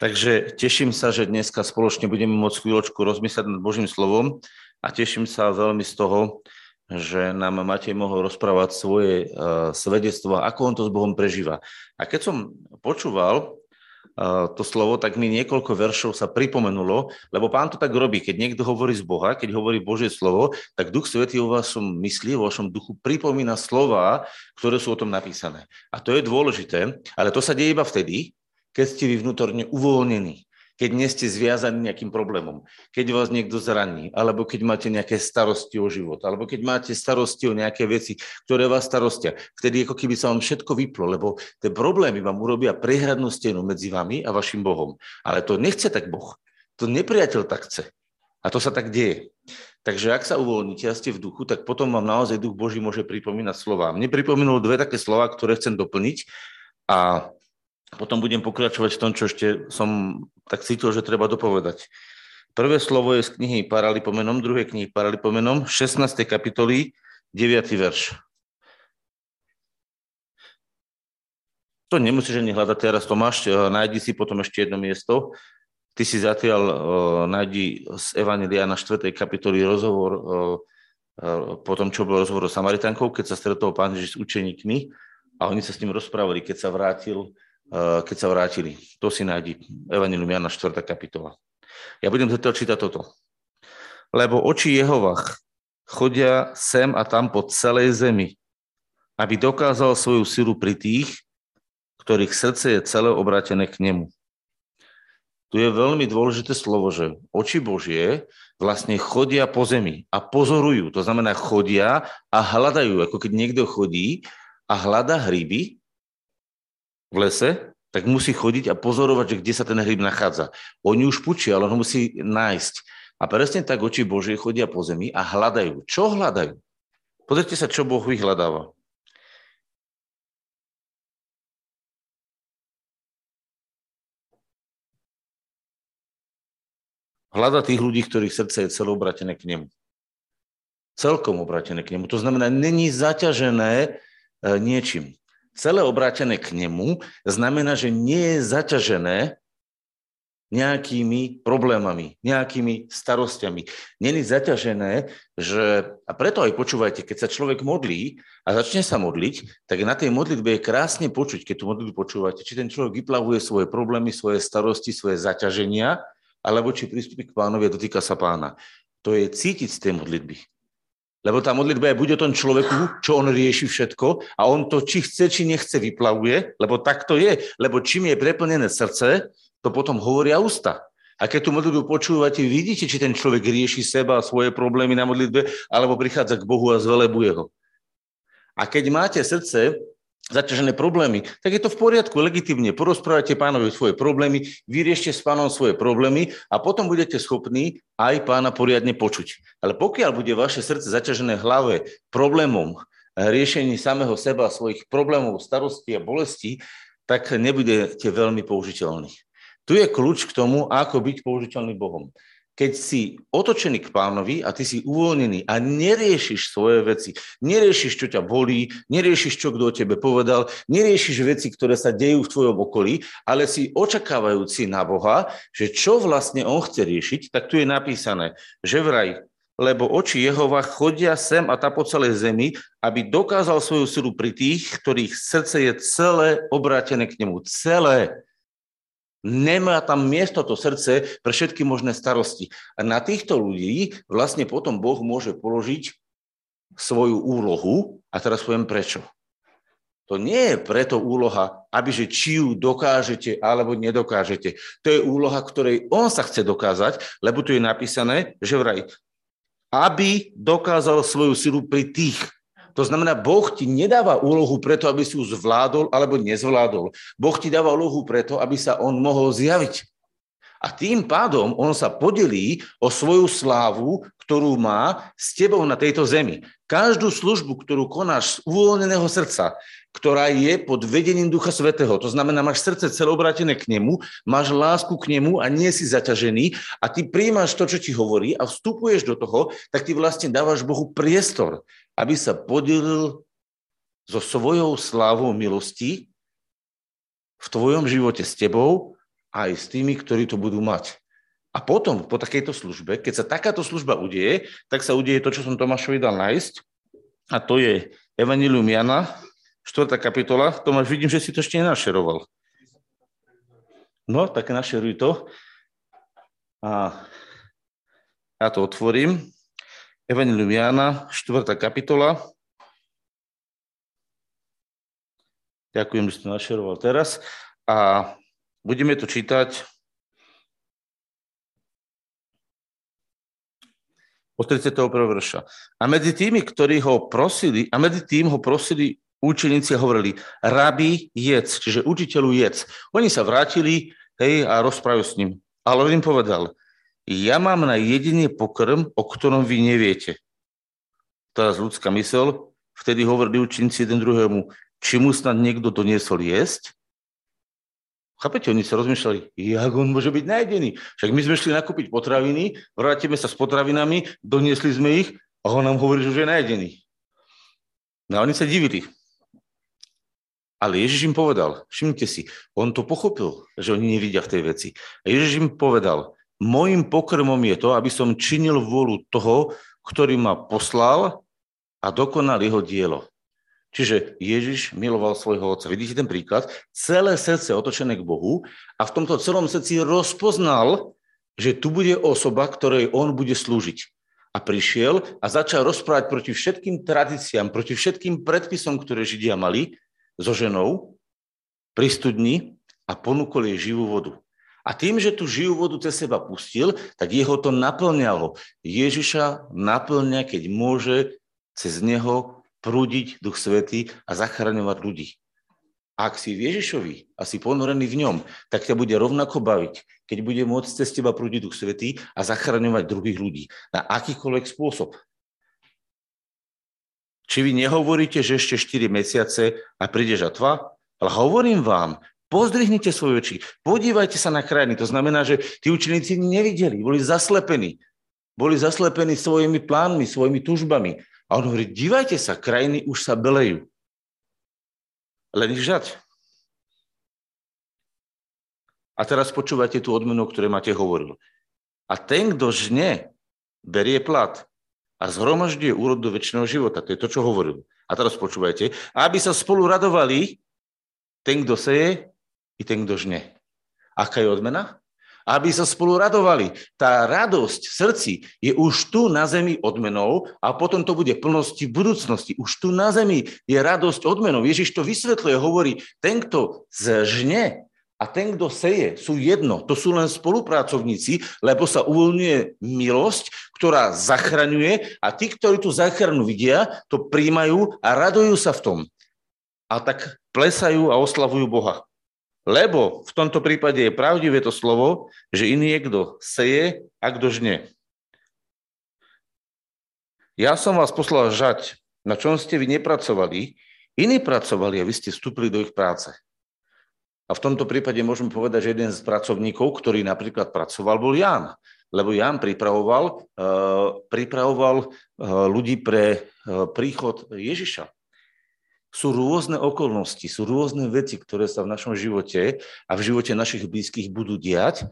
Takže teším sa, že dneska spoločne budeme môcť chvíľočku rozmyslieť nad Božím slovom a teším sa veľmi z toho, že nám Matej mohol rozprávať svoje uh, svedectvo, ako on to s Bohom prežíva. A keď som počúval uh, to slovo, tak mi niekoľko veršov sa pripomenulo, lebo pán to tak robí. Keď niekto hovorí z Boha, keď hovorí Božie slovo, tak Duch Svetý vo vašom mysli, vo vašom duchu pripomína slova, ktoré sú o tom napísané. A to je dôležité, ale to sa deje iba vtedy, keď ste vy vnútorne uvoľnení, keď nie ste zviazaní nejakým problémom, keď vás niekto zraní, alebo keď máte nejaké starosti o život, alebo keď máte starosti o nejaké veci, ktoré vás starostia, vtedy ako keby sa vám všetko vyplo, lebo tie problémy vám urobia prehradnú stenu medzi vami a vašim Bohom. Ale to nechce tak Boh. To nepriateľ tak chce. A to sa tak deje. Takže ak sa uvoľníte a ste v duchu, tak potom vám naozaj duch Boží môže pripomínať slova. Mne pripomenul dve také slova, ktoré chcem doplniť. A potom budem pokračovať v tom, čo ešte som tak cítil, že treba dopovedať. Prvé slovo je z knihy Paralipomenom, druhé knihy Paralipomenom, 16. kapitoly, 9. verš. To nemusíš ani hľadať teraz, Tomáš, nájdi si potom ešte jedno miesto. Ty si zatiaľ uh, nájdi z Evangelia na 4. kapitoly rozhovor uh, uh, po tom, čo bol rozhovor s Samaritánkou, keď sa stretol pán Ježiš s učeníkmi a oni sa s ním rozprávali, keď sa vrátil Eh, keď sa vrátili. To si nájdi. Evangelium Jana 4. kapitola. Ja budem zatiaľ čítať toto. Lebo oči Jehovach chodia sem a tam po celej zemi, aby dokázal svoju silu pri tých, ktorých srdce je celé obrátené k nemu. Tu je veľmi dôležité slovo, že oči Božie vlastne chodia po zemi a pozorujú. To znamená chodia a hľadajú, ako keď niekto chodí a hľada hryby, v lese, tak musí chodiť a pozorovať, že kde sa ten hryb nachádza. Oni už pučia, ale on ho musí nájsť. A presne tak oči Božie chodia po zemi a hľadajú. Čo hľadajú? Pozrite sa, čo Boh vyhľadáva. Hľada tých ľudí, ktorých srdce je celé obratené k nemu. Celkom obratené k nemu. To znamená, není zaťažené e, niečím celé obrátené k nemu, znamená, že nie je zaťažené nejakými problémami, nejakými starostiami. Není zaťažené, že, a preto aj počúvajte, keď sa človek modlí a začne sa modliť, tak na tej modlitbe je krásne počuť, keď tú modlitbu počúvate, či ten človek vyplavuje svoje problémy, svoje starosti, svoje zaťaženia, alebo či pristúpi k pánovi a dotýka sa pána. To je cítiť z tej modlitby. Lebo tá modlitba je buď o tom človeku, čo on rieši všetko a on to, či chce, či nechce, vyplavuje, lebo tak to je. Lebo čím je preplnené srdce, to potom hovoria ústa. A keď tú modlitbu počúvate, vidíte, či ten človek rieši seba a svoje problémy na modlitbe, alebo prichádza k Bohu a zvelebuje ho. A keď máte srdce zaťažené problémy, tak je to v poriadku, legitimne. Porozprávajte pánovi svoje problémy, vyriešte s pánom svoje problémy a potom budete schopní aj pána poriadne počuť. Ale pokiaľ bude vaše srdce zaťažené hlave problémom, riešení samého seba, svojich problémov, starostí a bolestí, tak nebudete veľmi použiteľní. Tu je kľúč k tomu, ako byť použiteľný Bohom keď si otočený k pánovi a ty si uvoľnený a neriešiš svoje veci, neriešiš, čo ťa bolí, neriešiš, čo kto o tebe povedal, neriešiš veci, ktoré sa dejú v tvojom okolí, ale si očakávajúci na Boha, že čo vlastne on chce riešiť, tak tu je napísané, že vraj, lebo oči Jehova chodia sem a tá po celej zemi, aby dokázal svoju silu pri tých, ktorých srdce je celé obrátené k nemu. Celé. Nemá tam miesto to srdce pre všetky možné starosti. A na týchto ľudí vlastne potom Boh môže položiť svoju úlohu a teraz poviem prečo. To nie je preto úloha, aby že či ju dokážete alebo nedokážete. To je úloha, ktorej on sa chce dokázať, lebo tu je napísané, že vraj, aby dokázal svoju silu pri tých, to znamená, Boh ti nedáva úlohu preto, aby si ju zvládol alebo nezvládol. Boh ti dáva úlohu preto, aby sa on mohol zjaviť. A tým pádom on sa podelí o svoju slávu, ktorú má s tebou na tejto zemi. Každú službu, ktorú konáš z uvoľneného srdca, ktorá je pod vedením Ducha Svetého. To znamená, máš srdce celobrátené k nemu, máš lásku k nemu a nie si zaťažený a ty príjmaš to, čo ti hovorí a vstupuješ do toho, tak ty vlastne dávaš Bohu priestor, aby sa podelil so svojou slávou milosti v tvojom živote s tebou aj s tými, ktorí to budú mať. A potom, po takejto službe, keď sa takáto služba udeje, tak sa udeje to, čo som Tomášovi dal nájsť, a to je Evangelium Jana, 4. kapitola. Tomáš, vidím, že si to ešte nenašeroval. No, tak našeruj to. A ja to otvorím. Evangelium Jana, 4. kapitola. Ďakujem, že si to našeroval teraz. A budeme to čítať od 31. verša. A medzi tými, ktorí ho prosili, a medzi tým ho prosili učeníci hovorili, rabi, jedz, čiže učiteľu jedz. Oni sa vrátili, hej, a rozprávajú s ním. Ale on im povedal, ja mám na jediný pokrm, o ktorom vy neviete. Teraz ľudská mysel, vtedy hovorili učeníci jeden druhému, či mu snad niekto doniesol jesť? Chápete, oni sa rozmýšľali, jak on môže byť najedený. Však my sme šli nakúpiť potraviny, vrátime sa s potravinami, doniesli sme ich a on nám hovorí, že už je najedený. No a oni sa divili. Ale Ježiš im povedal, všimnite si, on to pochopil, že oni nevidia v tej veci. A Ježiš im povedal, môjim pokrmom je to, aby som činil vôľu toho, ktorý ma poslal a dokonal jeho dielo. Čiže Ježiš miloval svojho otca. Vidíte ten príklad? Celé srdce otočené k Bohu a v tomto celom srdci rozpoznal, že tu bude osoba, ktorej on bude slúžiť. A prišiel a začal rozprávať proti všetkým tradíciám, proti všetkým predpisom, ktoré Židia mali so ženou pri studni a ponúkol jej živú vodu. A tým, že tú živú vodu cez seba pustil, tak jeho to naplňalo. Ježiša naplňa, keď môže cez neho prúdiť Duch Svetý a zachraňovať ľudí. Ak si v Ježišovi a si ponorený v ňom, tak ťa bude rovnako baviť, keď bude môcť cez teba prúdiť Duch Svetý a zachraňovať druhých ľudí na akýkoľvek spôsob. Či vy nehovoríte, že ešte 4 mesiace a príde žatva? Ale hovorím vám, pozdrihnite svoje oči, podívajte sa na krajiny. To znamená, že tí učeníci nevideli, boli zaslepení. Boli zaslepení svojimi plánmi, svojimi tužbami. A on hovorí, dívajte sa, krajiny už sa belejú. Len ich žať. A teraz počúvajte tú odmenu, o ktorej máte hovoril. A ten, kto žne, berie plat a zhromažďuje úrod do väčšného života. To je to, čo hovoril. A teraz počúvajte. Aby sa spolu radovali ten, kto seje, i ten, kto žne. Aká je odmena? aby sa spolu radovali. Tá radosť v srdci je už tu na zemi odmenou a potom to bude plnosti v budúcnosti. Už tu na zemi je radosť odmenou. Ježiš to vysvetľuje, hovorí, ten, kto zžne a ten, kto seje, sú jedno. To sú len spolupracovníci, lebo sa uvoľňuje milosť, ktorá zachraňuje a tí, ktorí tú záchranu vidia, to príjmajú a radujú sa v tom. A tak plesajú a oslavujú Boha. Lebo v tomto prípade je pravdivé to slovo, že iný je kto seje a kto žne. Ja som vás poslal žať, na čom ste vy nepracovali, iní pracovali a vy ste vstúpili do ich práce. A v tomto prípade môžeme povedať, že jeden z pracovníkov, ktorý napríklad pracoval, bol Ján. Lebo Ján pripravoval, uh, pripravoval uh, ľudí pre uh, príchod Ježiša sú rôzne okolnosti, sú rôzne veci, ktoré sa v našom živote a v živote našich blízkych budú diať.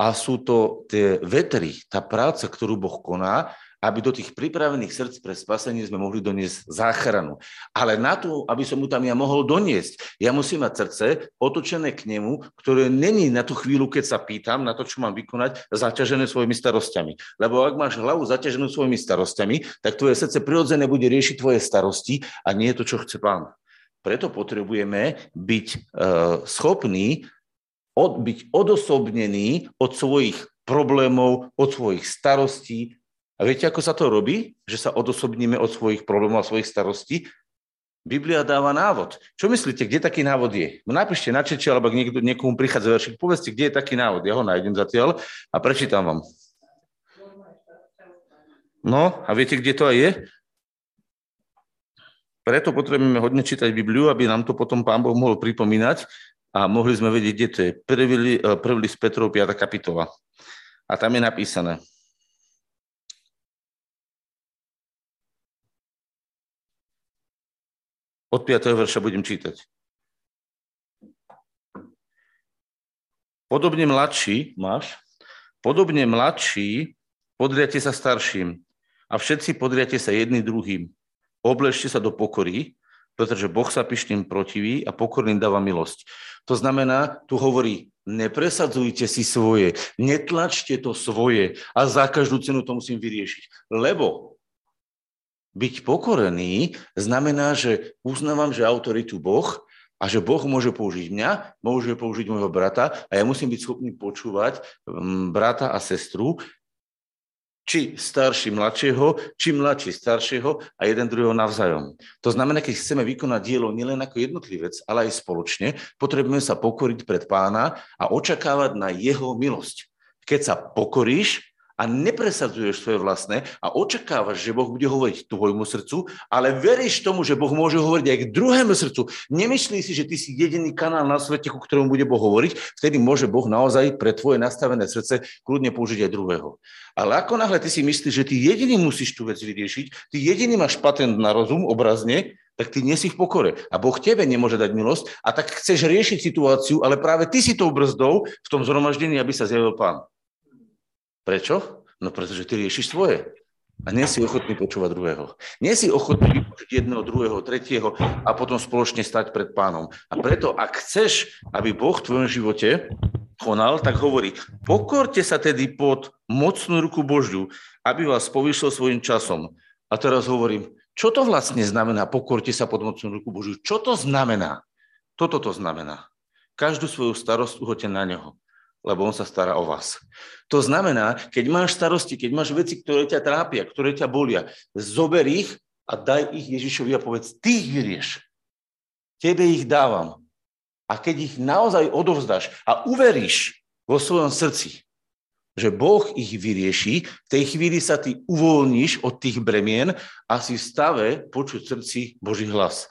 A sú to tie vetry, tá práca, ktorú Boh koná aby do tých pripravených srdc pre spasenie sme mohli doniesť záchranu. Ale na to, aby som mu tam ja mohol doniesť, ja musím mať srdce otočené k nemu, ktoré není na tú chvíľu, keď sa pýtam na to, čo mám vykonať, zaťažené svojimi starostiami. Lebo ak máš hlavu zaťaženú svojimi starostiami, tak tvoje srdce prirodzené bude riešiť tvoje starosti a nie to, čo chce pán. Preto potrebujeme byť uh, schopní od, byť odosobnení od svojich problémov, od svojich starostí, a viete, ako sa to robí? Že sa odosobníme od svojich problémov a svojich starostí? Biblia dáva návod. Čo myslíte, kde taký návod je? No napíšte na čeči, alebo niekto, niekomu prichádza veršik, povedzte, kde je taký návod. Ja ho nájdem zatiaľ a prečítam vám. No, a viete, kde to aj je? Preto potrebujeme hodne čítať Bibliu, aby nám to potom Pán Boh mohol pripomínať a mohli sme vedieť, kde to je. Prvý, prvý list Petrov, 5. kapitola. A tam je napísané. Od 5. verša budem čítať. Podobne mladší, máš? Podobne mladší, podriate sa starším a všetci podriate sa jedným druhým. Obležte sa do pokory, pretože Boh sa pyšným protiví a pokorným dáva milosť. To znamená, tu hovorí, nepresadzujte si svoje, netlačte to svoje a za každú cenu to musím vyriešiť. Lebo byť pokorený znamená, že uznávam, že autoritu Boh a že Boh môže použiť mňa, môže použiť môjho brata a ja musím byť schopný počúvať mm, brata a sestru, či starší mladšieho, či mladší staršieho a jeden druhého navzájom. To znamená, keď chceme vykonať dielo nielen ako jednotlivec, ale aj spoločne, potrebujeme sa pokoriť pred pána a očakávať na jeho milosť. Keď sa pokoríš, a nepresadzuješ svoje vlastné a očakávaš, že Boh bude hovoriť tvojmu srdcu, ale veríš tomu, že Boh môže hovoriť aj k druhému srdcu. Nemyslíš si, že ty si jediný kanál na svete, ku ktorému bude Boh hovoriť, vtedy môže Boh naozaj pre tvoje nastavené srdce kľudne použiť aj druhého. Ale ako náhle ty si myslíš, že ty jediný musíš tú vec vyriešiť, ty jediný máš patent na rozum obrazne, tak ty nie si v pokore. A Boh tebe nemôže dať milosť a tak chceš riešiť situáciu, ale práve ty si tou brzdou v tom zhromaždení, aby sa zjavil pán. Prečo? No pretože ty riešiš svoje. A nie si ochotný počúvať druhého. Nie si ochotný vypočuť jedného, druhého, tretieho a potom spoločne stať pred pánom. A preto, ak chceš, aby Boh v tvojom živote konal, tak hovorí, pokorte sa tedy pod mocnú ruku Božiu, aby vás povyšil svojim časom. A teraz hovorím, čo to vlastne znamená, pokorte sa pod mocnú ruku Božiu? Čo to znamená? Toto to znamená. Každú svoju starosť uhoďte na Neho lebo on sa stará o vás. To znamená, keď máš starosti, keď máš veci, ktoré ťa trápia, ktoré ťa bolia, zober ich a daj ich Ježišovi a povedz, ty ich vyrieš. Tebe ich dávam. A keď ich naozaj odovzdáš a uveríš vo svojom srdci, že Boh ich vyrieši, v tej chvíli sa ty uvoľníš od tých bremien a si v stave počuť srdci Boží hlas.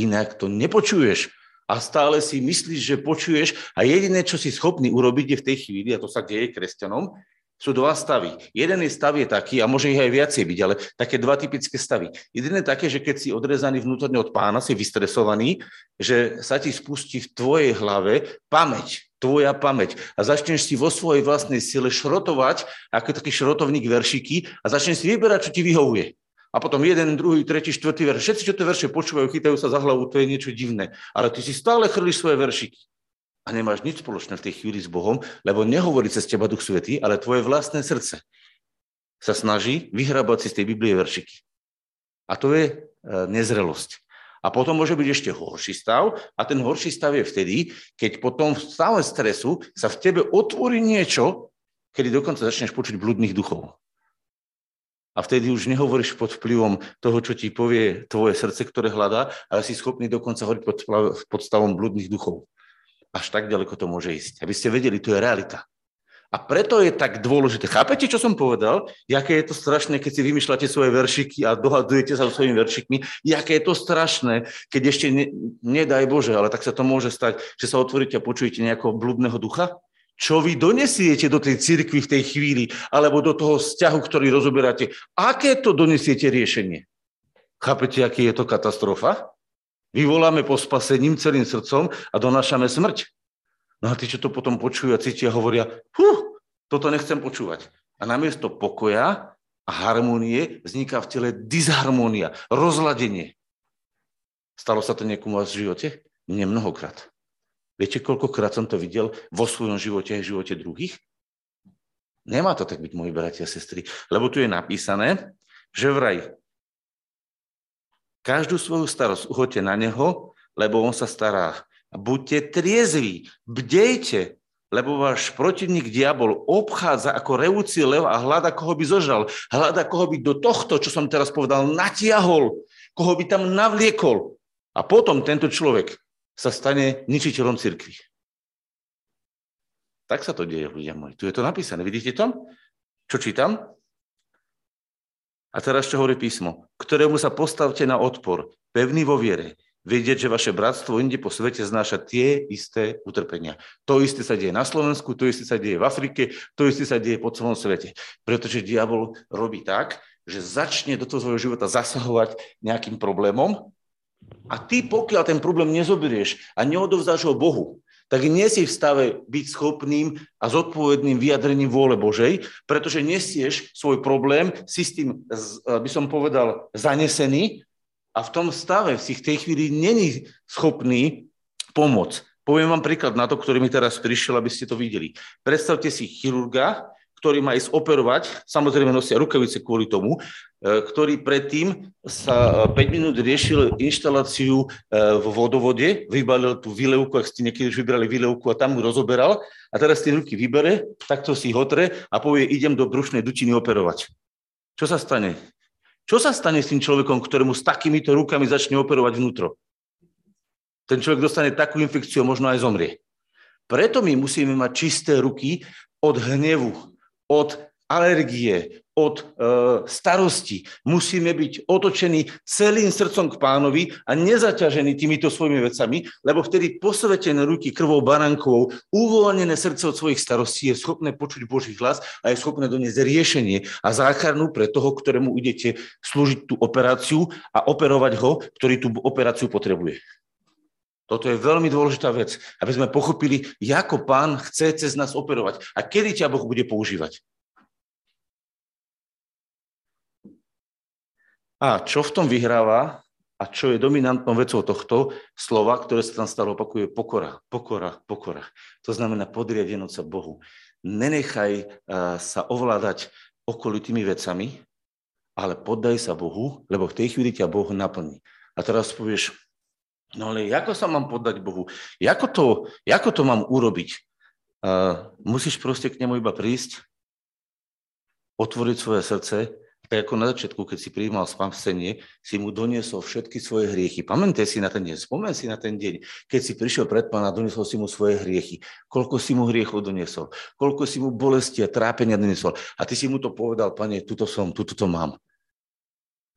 Inak to nepočuješ, a stále si myslíš, že počuješ a jediné, čo si schopný urobiť je v tej chvíli, a to sa deje kresťanom, sú dva stavy. Jeden je stav je taký, a môže ich aj viacej byť, ale také dva typické stavy. Jeden je také, že keď si odrezaný vnútorne od pána, si vystresovaný, že sa ti spustí v tvojej hlave pamäť, tvoja pamäť a začneš si vo svojej vlastnej sile šrotovať, ako taký šrotovník veršiky a začneš si vyberať, čo ti vyhovuje. A potom jeden, druhý, tretí, štvrtý verš. Všetci, čo tie verše počúvajú, chytajú sa za hlavu, to je niečo divné. Ale ty si stále chrlíš svoje veršiky. A nemáš nič spoločné v tej chvíli s Bohom, lebo nehovorí cez teba Duch Svetý, ale tvoje vlastné srdce sa snaží vyhrabať si z tej Biblie veršiky. A to je e, nezrelosť. A potom môže byť ešte horší stav a ten horší stav je vtedy, keď potom v stave stresu sa v tebe otvorí niečo, kedy dokonca začneš počuť blúdnych duchov. A vtedy už nehovoríš pod vplyvom toho, čo ti povie tvoje srdce, ktoré hľadá, ale si schopný dokonca hovoriť pod, pod stavom blúdnych duchov. Až tak ďaleko to môže ísť. Aby ste vedeli, to je realita. A preto je tak dôležité. Chápete, čo som povedal? Jaké je to strašné, keď si vymýšľate svoje veršiky a dohadujete sa so svojimi veršikmi. Jaké je to strašné, keď ešte, ne, nedaj Bože, ale tak sa to môže stať, že sa otvoríte a počujete nejakého blúdneho ducha? Čo vy donesiete do tej cirkvi v tej chvíli, alebo do toho vzťahu, ktorý rozoberáte, aké to donesiete riešenie? Chápete, aký je to katastrofa? Vyvoláme po spasením celým srdcom a donášame smrť. No a tí, čo to potom počujú a cítia, hovoria, huh, toto nechcem počúvať. A namiesto pokoja a harmonie vzniká v tele disharmónia, rozladenie. Stalo sa to niekomu v živote? Mne mnohokrát. Viete, koľkokrát som to videl vo svojom živote a živote druhých? Nemá to tak byť, moji bratia a sestry, lebo tu je napísané, že vraj každú svoju starosť uhoďte na neho, lebo on sa stará. Buďte triezví, bdejte, lebo váš protivník diabol obchádza ako revúci lev a hľada, koho by zožal. Hľada, koho by do tohto, čo som teraz povedal, natiahol, koho by tam navliekol. A potom tento človek sa stane ničiteľom cirkvi. Tak sa to deje, ľudia moji. Tu je to napísané. Vidíte to? Čo čítam? A teraz čo hovorí písmo? Ktorému sa postavte na odpor, pevný vo viere, vedieť, že vaše bratstvo inde po svete znáša tie isté utrpenia. To isté sa deje na Slovensku, to isté sa deje v Afrike, to isté sa deje po celom svete. Pretože diabol robí tak, že začne do toho svojho života zasahovať nejakým problémom a ty, pokiaľ ten problém nezoberieš a neodovzdáš ho Bohu, tak nie si v stave byť schopným a zodpovedným vyjadrením vôle Božej, pretože nesieš svoj problém, si s tým, by som povedal, zanesený a v tom stave si v tej chvíli není schopný pomôcť. Poviem vám príklad na to, ktorý mi teraz prišiel, aby ste to videli. Predstavte si chirurga, ktorý má ísť operovať, samozrejme nosia rukavice kvôli tomu, e, ktorý predtým sa 5 e, minút riešil inštaláciu e, v vodovode, vybalil tú výlevku, ak ste niekedy už vybrali výlevku a tam ju rozoberal a teraz tie ruky vybere, takto si hotre a povie, idem do brušnej dutiny operovať. Čo sa stane? Čo sa stane s tým človekom, ktorému s takýmito rukami začne operovať vnútro? Ten človek dostane takú infekciu, možno aj zomrie. Preto my musíme mať čisté ruky od hnevu, od alergie, od e, starosti. Musíme byť otočení celým srdcom k pánovi a nezaťažení týmito svojimi vecami, lebo vtedy posvetené ruky krvou barankovou, uvoľnené srdce od svojich starostí je schopné počuť Boží hlas a je schopné doniesť riešenie a záchranu pre toho, ktorému idete slúžiť tú operáciu a operovať ho, ktorý tú operáciu potrebuje. Toto je veľmi dôležitá vec, aby sme pochopili, ako pán chce cez nás operovať a kedy ťa Boh bude používať. A čo v tom vyhráva a čo je dominantnou vecou tohto slova, ktoré sa tam stále opakuje, pokora, pokora, pokora. To znamená podriadenosť sa Bohu. Nenechaj sa ovládať okolitými vecami, ale poddaj sa Bohu, lebo v tej chvíli ťa Boh naplní. A teraz povieš, No ale ako sa mám poddať Bohu? Ako to, ako to mám urobiť? Uh, musíš proste k nemu iba prísť, otvoriť svoje srdce, tak ako na začiatku, keď si prijímal spasenie, si mu doniesol všetky svoje hriechy. Pamätaj si na ten deň, spomen si na ten deň, keď si prišiel pred pána, doniesol si mu svoje hriechy. Koľko si mu hriechov doniesol, koľko si mu bolesti a trápenia doniesol. A ty si mu to povedal, pane, tuto som, tuto to mám.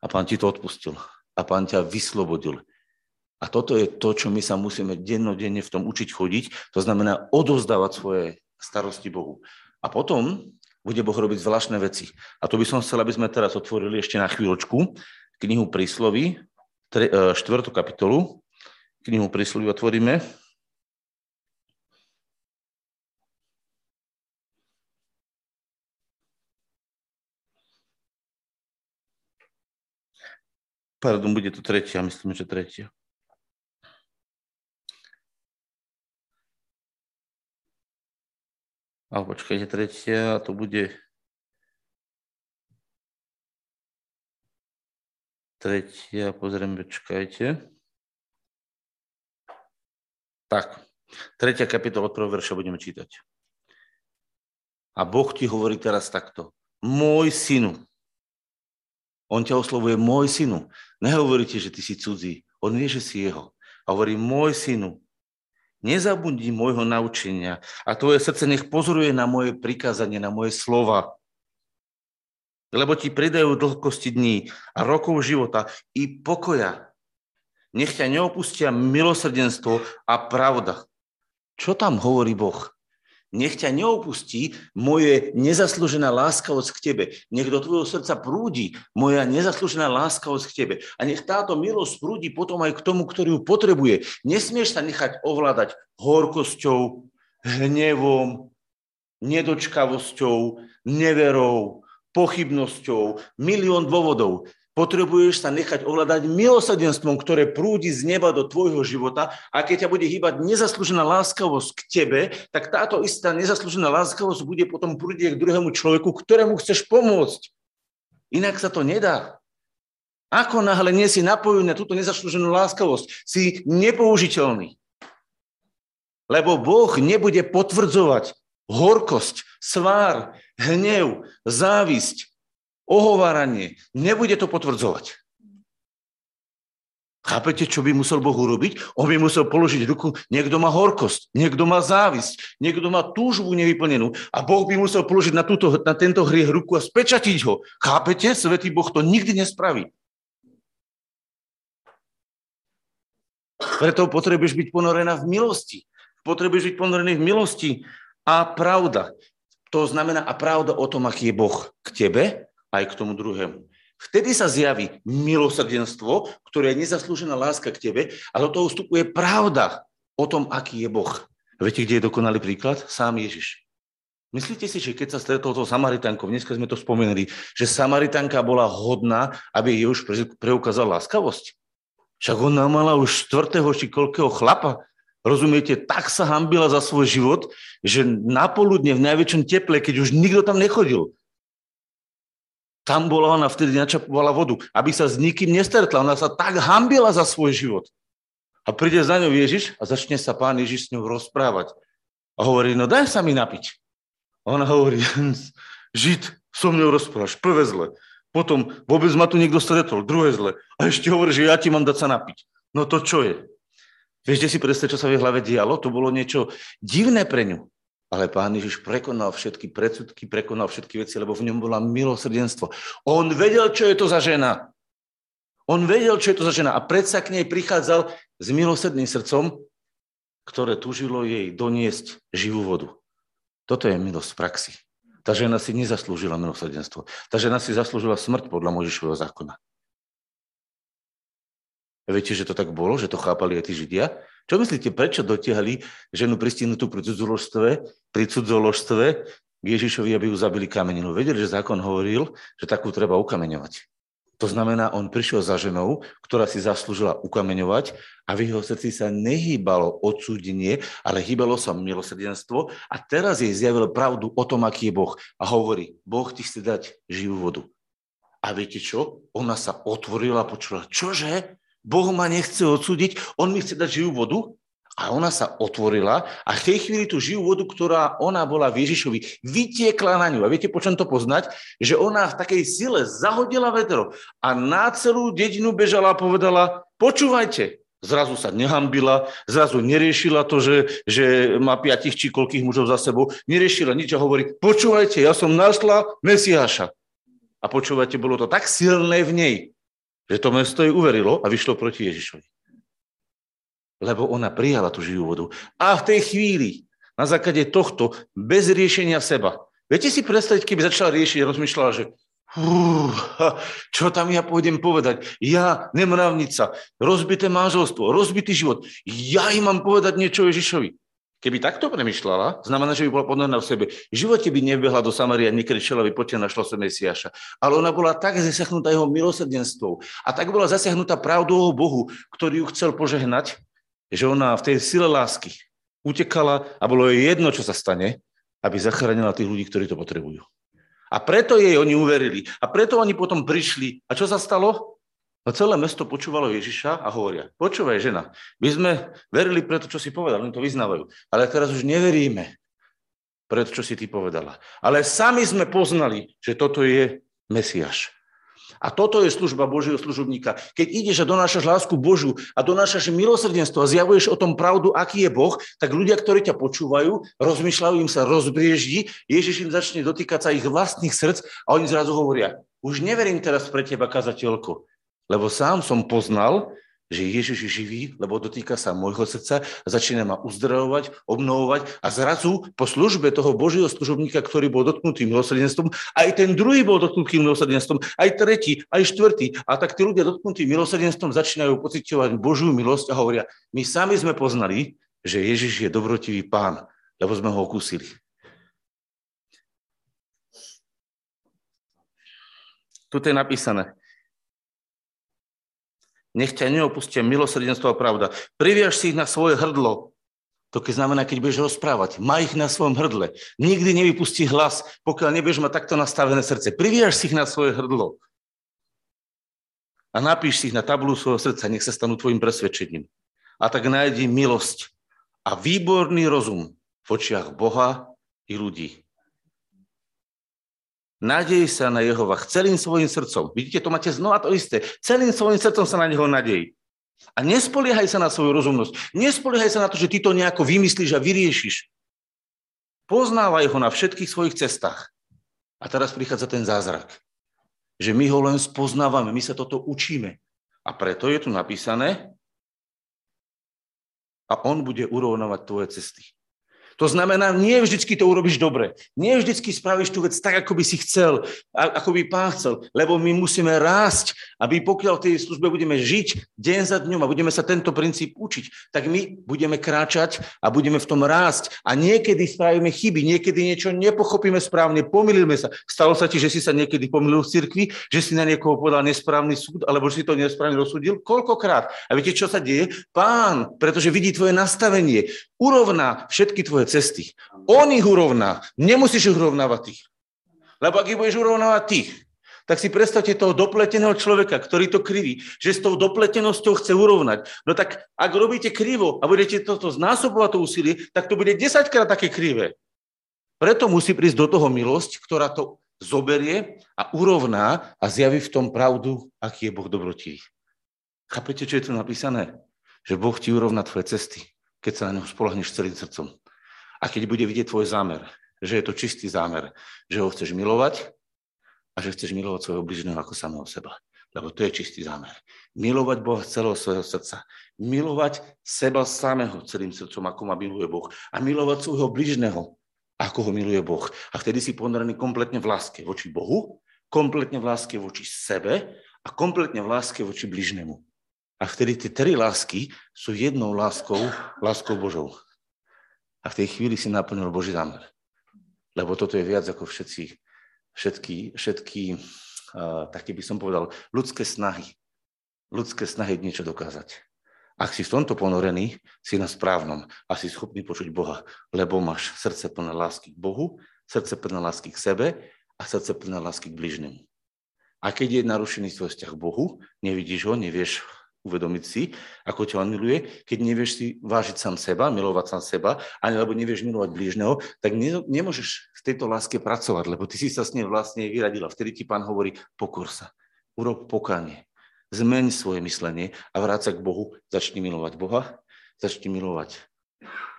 A pán ti to odpustil. A pán ťa vyslobodil. A toto je to, čo my sa musíme dennodenne v tom učiť chodiť. To znamená odovzdávať svoje starosti Bohu. A potom bude Boh robiť zvláštne veci. A to by som chcel, aby sme teraz otvorili ešte na chvíľočku knihu Prísloví, 4. E, kapitolu. Knihu Prísloví otvoríme. Pardon, bude to tretia, myslím, že tretia. A počkajte, tretia, to bude tretia, pozrieme, počkajte. Tak, tretia kapitola od prvého verša budeme čítať. A Boh ti hovorí teraz takto. Môj synu. On ťa oslovuje môj synu. Nehovorí ti, že ty si cudzí. On vie, že si jeho. A hovorí, môj synu, Nezabudni môjho naučenia a tvoje srdce nech pozoruje na moje prikázanie, na moje slova. Lebo ti pridajú dlhkosti dní a rokov života i pokoja. Nech ťa neopustia milosrdenstvo a pravda. Čo tam hovorí Boh? Nech ťa neopustí moje nezaslúžená láskavosť k tebe. Nech do tvojho srdca prúdi moja nezaslúžená láskavosť k tebe. A nech táto milosť prúdi potom aj k tomu, ktorý ju potrebuje. Nesmieš sa nechať ovládať horkosťou, hnevom, nedočkavosťou, neverou, pochybnosťou, milión dôvodov. Potrebuješ sa nechať ovládať milosrdenstvom, ktoré prúdi z neba do tvojho života a keď ťa bude hýbať nezaslúžená láskavosť k tebe, tak táto istá nezaslúžená láskavosť bude potom prúdiť k druhému človeku, ktorému chceš pomôcť. Inak sa to nedá. Ako náhle nie si napojený na túto nezaslúženú láskavosť, si nepoužiteľný. Lebo Boh nebude potvrdzovať horkosť, svár, hnev, závisť, ohováranie. Nebude to potvrdzovať. Chápete, čo by musel Boh urobiť? On by musel položiť ruku, niekto má horkosť, niekto má závisť, niekto má túžbu nevyplnenú a Boh by musel položiť na, túto, na tento hriech ruku a spečatiť ho. Chápete? Svetý Boh to nikdy nespraví. Preto potrebuješ byť ponorená v milosti. Potrebuješ byť ponorený v milosti a pravda. To znamená a pravda o tom, aký je Boh k tebe aj k tomu druhému. Vtedy sa zjaví milosrdenstvo, ktoré je nezaslúžená láska k tebe a do toho vstupuje pravda o tom, aký je Boh. Viete, kde je dokonalý príklad? Sám Ježiš. Myslíte si, že keď sa stretol so Samaritánkou, dneska sme to spomenuli, že Samaritánka bola hodná, aby jej už preukázal láskavosť? Však ona mala už štvrtého či koľkého chlapa. Rozumiete, tak sa hambila za svoj život, že napoludne v najväčšom teple, keď už nikto tam nechodil, tam bola ona vtedy načapovala vodu, aby sa s nikým nestretla. Ona sa tak hambila za svoj život. A príde za ňou Ježiš a začne sa pán Ježiš s ňou rozprávať. A hovorí, no daj sa mi napiť. A ona hovorí, žid, so mnou rozprávaš, prvé zle. Potom vôbec ma tu niekto stretol, druhé zle. A ešte hovorí, že ja ti mám dať sa napiť. No to čo je? Viete si predstaviť, čo sa v jej hlave dialo? To bolo niečo divné pre ňu. Ale pán Ježiš prekonal všetky predsudky, prekonal všetky veci, lebo v ňom bola milosrdenstvo. On vedel, čo je to za žena. On vedel, čo je to za žena. A predsa k nej prichádzal s milosrdným srdcom, ktoré tužilo jej doniesť živú vodu. Toto je milosť v praxi. Tá žena si nezaslúžila milosrdenstvo. Tá žena si zaslúžila smrť podľa Možišového zákona. Viete, že to tak bolo, že to chápali aj tí Židia? Čo myslíte, prečo dotiahli ženu pristihnutú pri cudzoložstve, pri cudzoložstve k Ježišovi, aby ju zabili kameninu? Vedeli, že zákon hovoril, že takú treba ukameňovať. To znamená, on prišiel za ženou, ktorá si zaslúžila ukameňovať a v jeho srdci sa nehýbalo odsúdenie, ale hýbalo sa milosrdenstvo a teraz jej zjavil pravdu o tom, aký je Boh. A hovorí, Boh ti chce dať živú vodu. A viete čo? Ona sa otvorila a počula, čože? Boh ma nechce odsúdiť, on mi chce dať živú vodu a ona sa otvorila a v tej chvíli tú živú vodu, ktorá ona bola v Ježišovi, vytiekla na ňu. A viete, po čom to poznať? Že ona v takej sile zahodila vedro a na celú dedinu bežala a povedala, počúvajte, zrazu sa nehambila, zrazu neriešila to, že, že má piatich či koľkých mužov za sebou, neriešila nič a hovorí, počúvajte, ja som našla Mesiáša. A počúvajte, bolo to tak silné v nej, že to mesto jej uverilo a vyšlo proti Ježišovi. Lebo ona prijala tú živú vodu. A v tej chvíli, na základe tohto, bez riešenia seba, viete si predstaviť, keby začala riešiť a rozmýšľala, že čo tam ja pôjdem povedať? Ja, nemravnica, rozbité manželstvo, rozbitý život. Ja im mám povedať niečo Ježišovi. Keby takto premyšľala, znamená, že by bola podľa v sebe. V živote by nebehla do Samaria, nekričela by, poďte, našla sa Mesiaša. Ale ona bola tak zasiahnutá jeho milosrdenstvom a tak bola zasiahnutá pravdou o Bohu, ktorý ju chcel požehnať, že ona v tej sile lásky utekala a bolo jej jedno, čo sa stane, aby zachránila tých ľudí, ktorí to potrebujú. A preto jej oni uverili. A preto oni potom prišli. A čo sa stalo? No celé mesto počúvalo Ježiša a hovoria, počúvaj žena, my sme verili preto, čo si povedal, oni to vyznávajú, ale teraz už neveríme preto, čo si ty povedala. Ale sami sme poznali, že toto je Mesiaš. A toto je služba Božieho služobníka. Keď ideš a donášaš lásku Božu a donášaš milosrdenstvo a zjavuješ o tom pravdu, aký je Boh, tak ľudia, ktorí ťa počúvajú, rozmýšľajú, im sa rozbrieždi, Ježiš im začne dotýkať sa ich vlastných srdc a oni zrazu hovoria, už neverím teraz pre teba, kazateľko, lebo sám som poznal, že Ježiš je živý, lebo dotýka sa môjho srdca začína ma uzdravovať, obnovovať a zrazu po službe toho Božieho služobníka, ktorý bol dotknutý milosrdenstvom, aj ten druhý bol dotknutý milosrdenstvom, aj tretí, aj štvrtý. A tak tí ľudia dotknutí milosrdenstvom začínajú pocitovať Božiu milosť a hovoria, my sami sme poznali, že Ježiš je dobrotivý pán, lebo sme ho okúsili. Tu je napísané, nech ťa neopustia milosrdenstvo a pravda. Priviaž si ich na svoje hrdlo. To keď znamená, keď budeš rozprávať. Má ich na svojom hrdle. Nikdy nevypustí hlas, pokiaľ nebudeš mať takto nastavené srdce. Priviaž si ich na svoje hrdlo. A napíš si ich na tabulu svojho srdca, nech sa stanú tvojim presvedčením. A tak nájdi milosť a výborný rozum v očiach Boha i ľudí. Nadej sa na Jehova celým svojim srdcom. Vidíte, to máte znova to isté. Celým svojim srdcom sa na Neho nadej. A nespoliehaj sa na svoju rozumnosť. Nespoliehaj sa na to, že ty to nejako vymyslíš a vyriešiš. Poznávaj ho na všetkých svojich cestách. A teraz prichádza ten zázrak. Že my ho len spoznávame, my sa toto učíme. A preto je tu napísané, a on bude urovnovať tvoje cesty. To znamená, nie vždycky to urobíš dobre. Nie vždycky spravíš tú vec tak, ako by si chcel, ako by pán chcel, lebo my musíme rásť, aby pokiaľ v tej službe budeme žiť deň za dňom a budeme sa tento princíp učiť, tak my budeme kráčať a budeme v tom rásť. A niekedy spravíme chyby, niekedy niečo nepochopíme správne, pomýlime sa. Stalo sa ti, že si sa niekedy pomýlil v cirkvi, že si na niekoho podal nesprávny súd, alebo že si to nesprávne rozsudil? Koľkokrát? A viete, čo sa deje? Pán, pretože vidí tvoje nastavenie, urovná všetky tvoje cesty. On ich urovná. Nemusíš ich urovnávať tých. Lebo ak ich budeš urovnávať tých, tak si predstavte toho dopleteného človeka, ktorý to kriví, že s tou dopletenosťou chce urovnať. No tak ak robíte krivo a budete toto znásobovať to úsilie, tak to bude 10 krát také krivé. Preto musí prísť do toho milosť, ktorá to zoberie a urovná a zjaví v tom pravdu, aký je Boh dobrotivý. Chápete, čo je tu napísané? Že Boh ti urovná tvoje cesty keď sa na ňo spolahneš celým srdcom. A keď bude vidieť tvoj zámer, že je to čistý zámer, že ho chceš milovať a že chceš milovať svojho bližného ako samého seba. Lebo to je čistý zámer. Milovať Boha z celého svojho srdca. Milovať seba samého celým srdcom, ako ma miluje Boh. A milovať svojho bližného, ako ho miluje Boh. A vtedy si ponorený kompletne v láske voči Bohu, kompletne v láske voči sebe a kompletne v láske voči bližnému. A vtedy tie tri lásky sú jednou láskou, láskou Božou. A v tej chvíli si naplnil Boží zámer. Lebo toto je viac ako všetci, všetky, všetky uh, také by som povedal, ľudské snahy. Ľudské snahy niečo dokázať. Ak si v tomto ponorený, si na správnom a si schopný počuť Boha, lebo máš srdce plné lásky k Bohu, srdce plné lásky k sebe a srdce plné lásky k bližnému. A keď je narušený svoj vzťah k Bohu, nevidíš ho, nevieš uvedomiť si, ako ťa on miluje. Keď nevieš si vážiť sám seba, milovať sám seba, ani alebo nevieš milovať blížneho, tak ne, nemôžeš v tejto láske pracovať, lebo ty si sa s ním vlastne vyradila. Vtedy ti pán hovorí, pokor sa, urob pokanie, zmeň svoje myslenie a vráť sa k Bohu, začni milovať Boha, začni milovať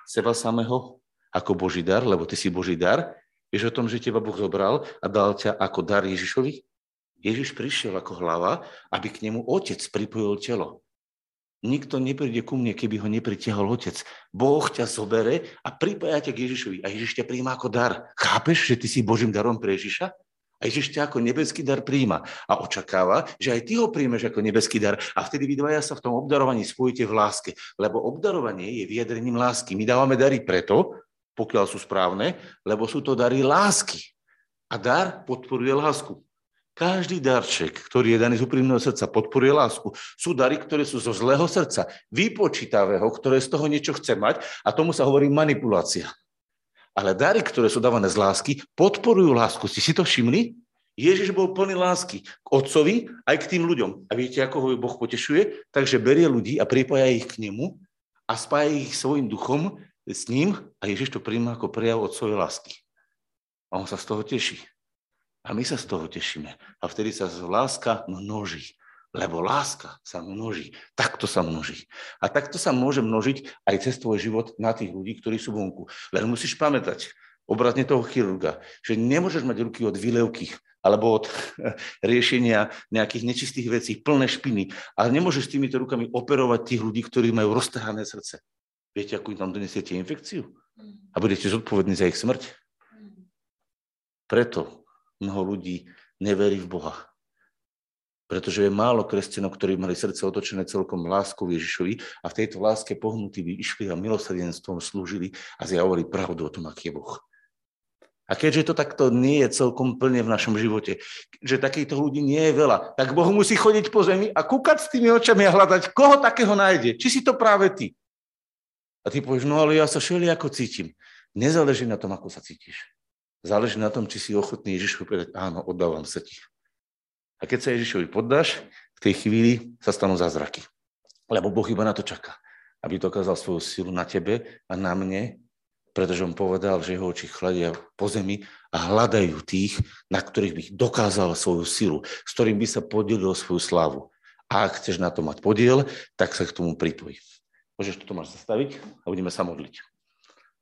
seba samého ako Boží dar, lebo ty si Boží dar. Vieš o tom, že teba Boh zobral a dal ťa ako dar Ježišovi? Ježiš prišiel ako hlava, aby k nemu otec pripojil telo. Nikto nepríde ku mne, keby ho nepritiahol otec. Boh ťa zobere a pripája ťa k Ježišovi. A Ježiš ťa príjma ako dar. Chápeš, že ty si Božím darom pre Ježiša? A Ježiš ťa ako nebeský dar príjma a očakáva, že aj ty ho príjmeš ako nebeský dar. A vtedy vy dvaja sa v tom obdarovaní spojíte v láske. Lebo obdarovanie je vyjadrením lásky. My dávame dary preto, pokiaľ sú správne, lebo sú to dary lásky. A dar podporuje lásku. Každý darček, ktorý je daný z úprimného srdca, podporuje lásku. Sú dary, ktoré sú zo zlého srdca, vypočítavého, ktoré z toho niečo chce mať a tomu sa hovorí manipulácia. Ale dary, ktoré sú dávané z lásky, podporujú lásku. Ste si to všimli? Ježiš bol plný lásky k otcovi aj k tým ľuďom. A viete, ako ho Boh potešuje? Takže berie ľudí a pripája ich k nemu a spája ich svojim duchom s ním a Ježiš to príjma ako prejav otcovej lásky. A on sa z toho teší. A my sa z toho tešíme. A vtedy sa láska množí. Lebo láska sa množí. Takto sa množí. A takto sa môže množiť aj cez tvoj život na tých ľudí, ktorí sú vonku. Len musíš pamätať, obrazne toho chirurga, že nemôžeš mať ruky od výlevky alebo od riešenia nejakých nečistých vecí, plné špiny. Ale nemôžeš týmito rukami operovať tých ľudí, ktorí majú roztrhané srdce. Viete, ako im tam donesiete infekciu? A budete zodpovední za ich smrť? Preto mnoho ľudí neverí v Boha. Pretože je málo kresťanov, ktorí mali srdce otočené celkom láskou Ježišovi a v tejto láske pohnutí by išli a milosrdenstvom slúžili a zjavovali pravdu o tom, aký je Boh. A keďže to takto nie je celkom plne v našom živote, že takýchto ľudí nie je veľa, tak Boh musí chodiť po zemi a kúkať s tými očami a hľadať, koho takého nájde. Či si to práve ty. A ty povieš, no ale ja sa šeli ako cítim. Nezáleží na tom, ako sa cítiš. Záleží na tom, či si ochotný Ježišovi povedať, áno, oddávam sa ti. A keď sa Ježišovi poddáš, v tej chvíli sa stanú zázraky. Lebo Boh iba na to čaká, aby dokázal svoju silu na tebe a na mne, pretože on povedal, že jeho oči chladia po zemi a hľadajú tých, na ktorých by dokázal svoju silu, s ktorým by sa podelil svoju slavu. A ak chceš na to mať podiel, tak sa k tomu pripoj. Môžeš to Tomáš zastaviť a budeme sa modliť.